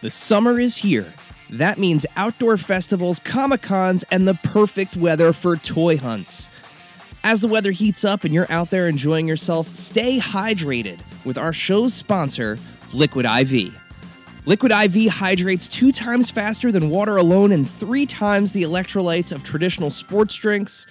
The summer is here. That means outdoor festivals, Comic Cons, and the perfect weather for toy hunts. As the weather heats up and you're out there enjoying yourself, stay hydrated with our show's sponsor, Liquid IV. Liquid IV hydrates two times faster than water alone and three times the electrolytes of traditional sports drinks.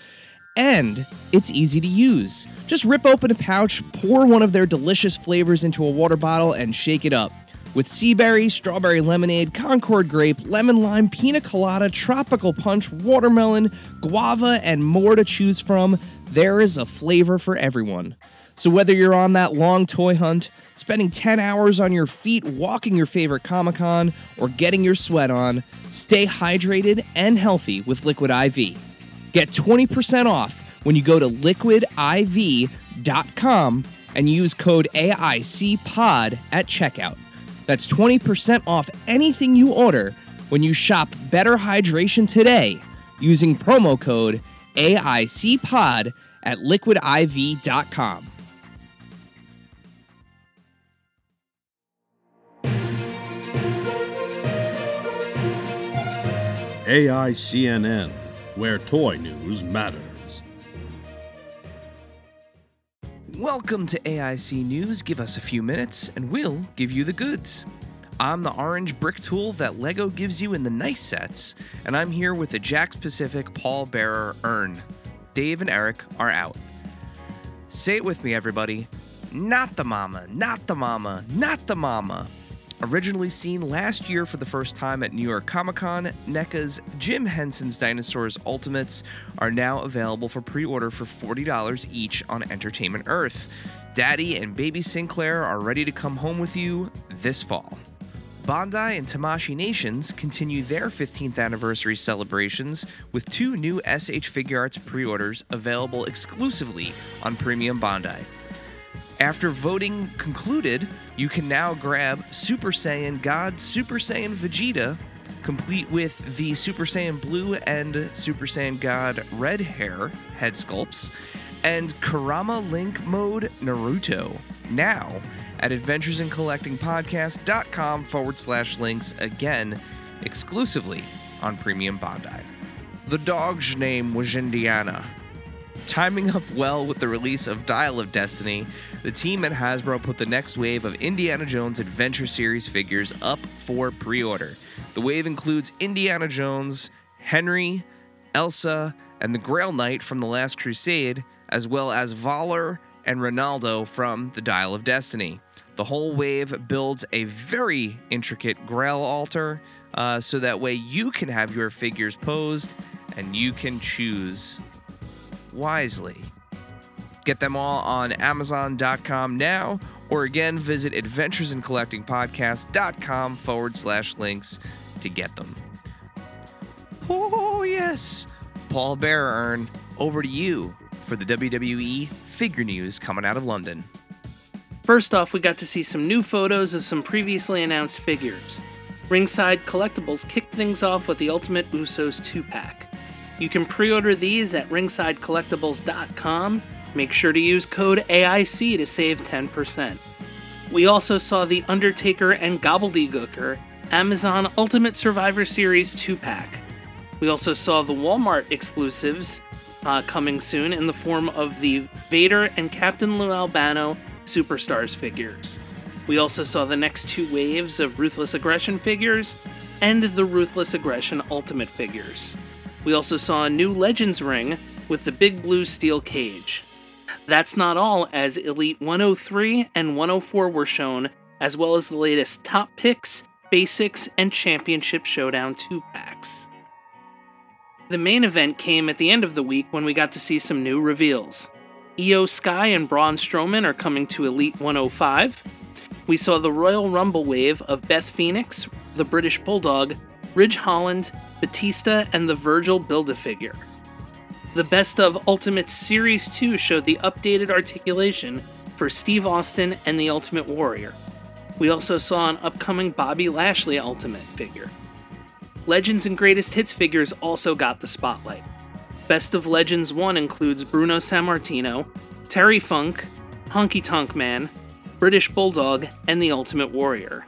And it's easy to use. Just rip open a pouch, pour one of their delicious flavors into a water bottle, and shake it up. With sea berry, strawberry lemonade, Concord grape, lemon lime, pina colada, tropical punch, watermelon, guava, and more to choose from, there is a flavor for everyone. So whether you're on that long toy hunt, spending 10 hours on your feet walking your favorite Comic Con, or getting your sweat on, stay hydrated and healthy with Liquid IV. Get 20% off when you go to liquidiv.com and use code AICPOD at checkout. That's 20% off anything you order when you shop Better Hydration today using promo code AICPOD at liquidiv.com. AICNN, where toy news matters. Welcome to AIC News. Give us a few minutes and we'll give you the goods. I'm the orange brick tool that LEGO gives you in the nice sets, and I'm here with the Jakks Pacific Paul Bearer urn. Dave and Eric are out. Say it with me, everybody. Not the mama, not the mama, not the mama. Originally seen last year for the first time at New York Comic Con, NECA's Jim Henson's Dinosaurs Ultimates are now available for pre order for $40 each on Entertainment Earth. Daddy and Baby Sinclair are ready to come home with you this fall. Bandai and Tamashii Nations continue their 15th anniversary celebrations with two new SH Figuarts pre orders available exclusively on Premium Bandai. After voting concluded, you can now grab Super Saiyan God Super Saiyan Vegeta, complete with the Super Saiyan Blue and Super Saiyan God Red Hair head sculpts, and Kurama Link Mode Naruto. Now at adventuresincollectingpodcast.com forward slash links again, exclusively on Premium Bandai. The dog's name was Indiana. Timing up well with the release of Dial of Destiny, the team at Hasbro put the next wave of Indiana Jones Adventure Series figures up for pre order. The wave includes Indiana Jones, Henry, Elsa, and the Grail Knight from The Last Crusade, as well as Voller and Renaldo from The Dial of Destiny. The whole wave builds a very intricate Grail altar uh, so that way you can have your figures posed and you can choose wisely. Get them all on Amazon.com now, or again, visit AdventuresInCollectingPodcast.com forward slash links to get them. Oh, yes. Paul Bearer Urn, over to you for the WWE figure news coming out of London. First off, we got to see some new photos of some previously announced figures. Ringside Collectibles kicked things off with the Ultimate Usos 2 pack. You can pre order these at ringsidecollectibles.com. Make sure to use code AIC to save 10%. We also saw the Undertaker and Gobbledy Gooker Amazon Ultimate Survivor Series 2 pack. We also saw the Walmart exclusives uh, coming soon in the form of the Vader and Captain Lou Albano Superstars figures. We also saw the next two waves of Ruthless Aggression figures and the Ruthless Aggression Ultimate figures. We also saw a new Legends ring with the big blue steel cage. That's not all, as Elite 103 and 104 were shown, as well as the latest Top Picks, Basics, and Championship Showdown 2 packs. The main event came at the end of the week when we got to see some new reveals. IYO SKY and Braun Strowman are coming to Elite 105. We saw the Royal Rumble wave of Beth Phoenix, the British Bulldog, Ridge Holland, Batista, and the Virgil Build a Figure. The Best of Ultimate Series 2 showed the updated articulation for Steve Austin and the Ultimate Warrior. We also saw an upcoming Bobby Lashley Ultimate figure. Legends and Greatest Hits figures also got the spotlight. Best of Legends 1 includes Bruno Sammartino, Terry Funk, Honky Tonk Man, British Bulldog, and the Ultimate Warrior.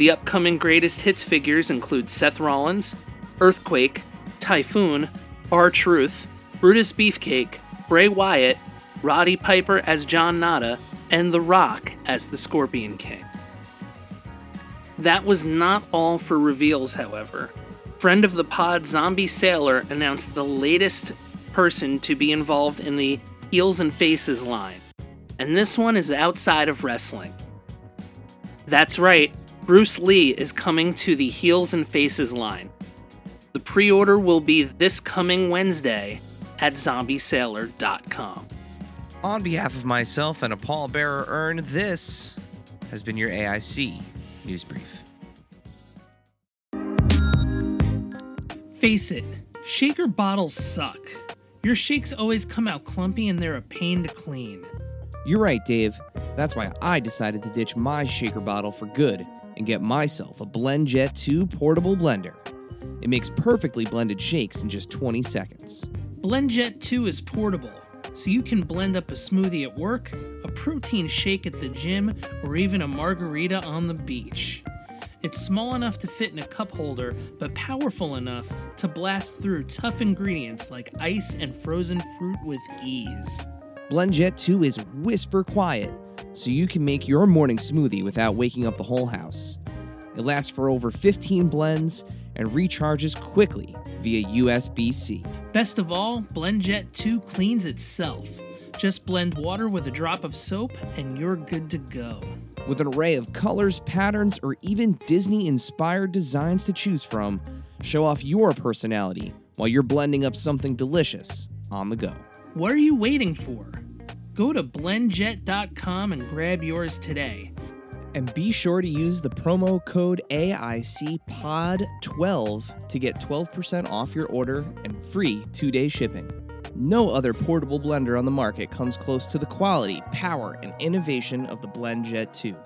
The upcoming Greatest Hits figures include Seth Rollins, Earthquake, Typhoon, R Truth, Brutus Beefcake, Bray Wyatt, Roddy Piper as John Nada, and The Rock as the Scorpion King. That was not all for reveals, however. Friend of the pod Zombie Sailor announced the latest person to be involved in the Heels and Faces line, and this one is outside of wrestling. That's right, Bruce Lee is coming to the Heels and Faces line. The pre order will be this coming Wednesday at zombiesailor.com. On behalf of myself and a Paul Bearer urn, this has been your AIC News Brief. Face it, shaker bottles suck. Your shakes always come out clumpy and they're a pain to clean. You're right, Dave. That's why I decided to ditch my shaker bottle for good and get myself a BlendJet 2 portable blender. It makes perfectly blended shakes in just 20 seconds. BlendJet 2 is portable, so you can blend up a smoothie at work, a protein shake at the gym, or even a margarita on the beach. It's small enough to fit in a cup holder, but powerful enough to blast through tough ingredients like ice and frozen fruit with ease. BlendJet 2 is whisper quiet, so you can make your morning smoothie without waking up the whole house. It lasts for over 15 blends and recharges quickly via USB C. Best of all, BlendJet 2 cleans itself. Just blend water with a drop of soap and you're good to go. With an array of colors, patterns, or even Disney inspired designs to choose from, show off your personality while you're blending up something delicious on the go. What are you waiting for? Go to blendjet.com and grab yours today. And be sure to use the promo code AICPOD12 to get 12% off your order and free two day shipping. No other portable blender on the market comes close to the quality, power, and innovation of the BlendJet 2.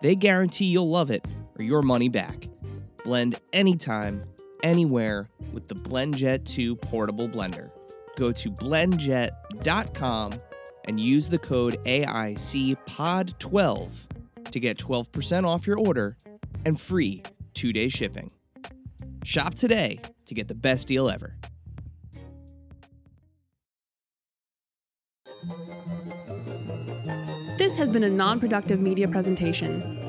They guarantee you'll love it or your money back. Blend anytime, anywhere with the BlendJet 2 portable blender. Go to blendjet.com and use the code AICPOD12 to get 12% off your order and free two day shipping. Shop today to get the best deal ever. This has been a non productive media presentation.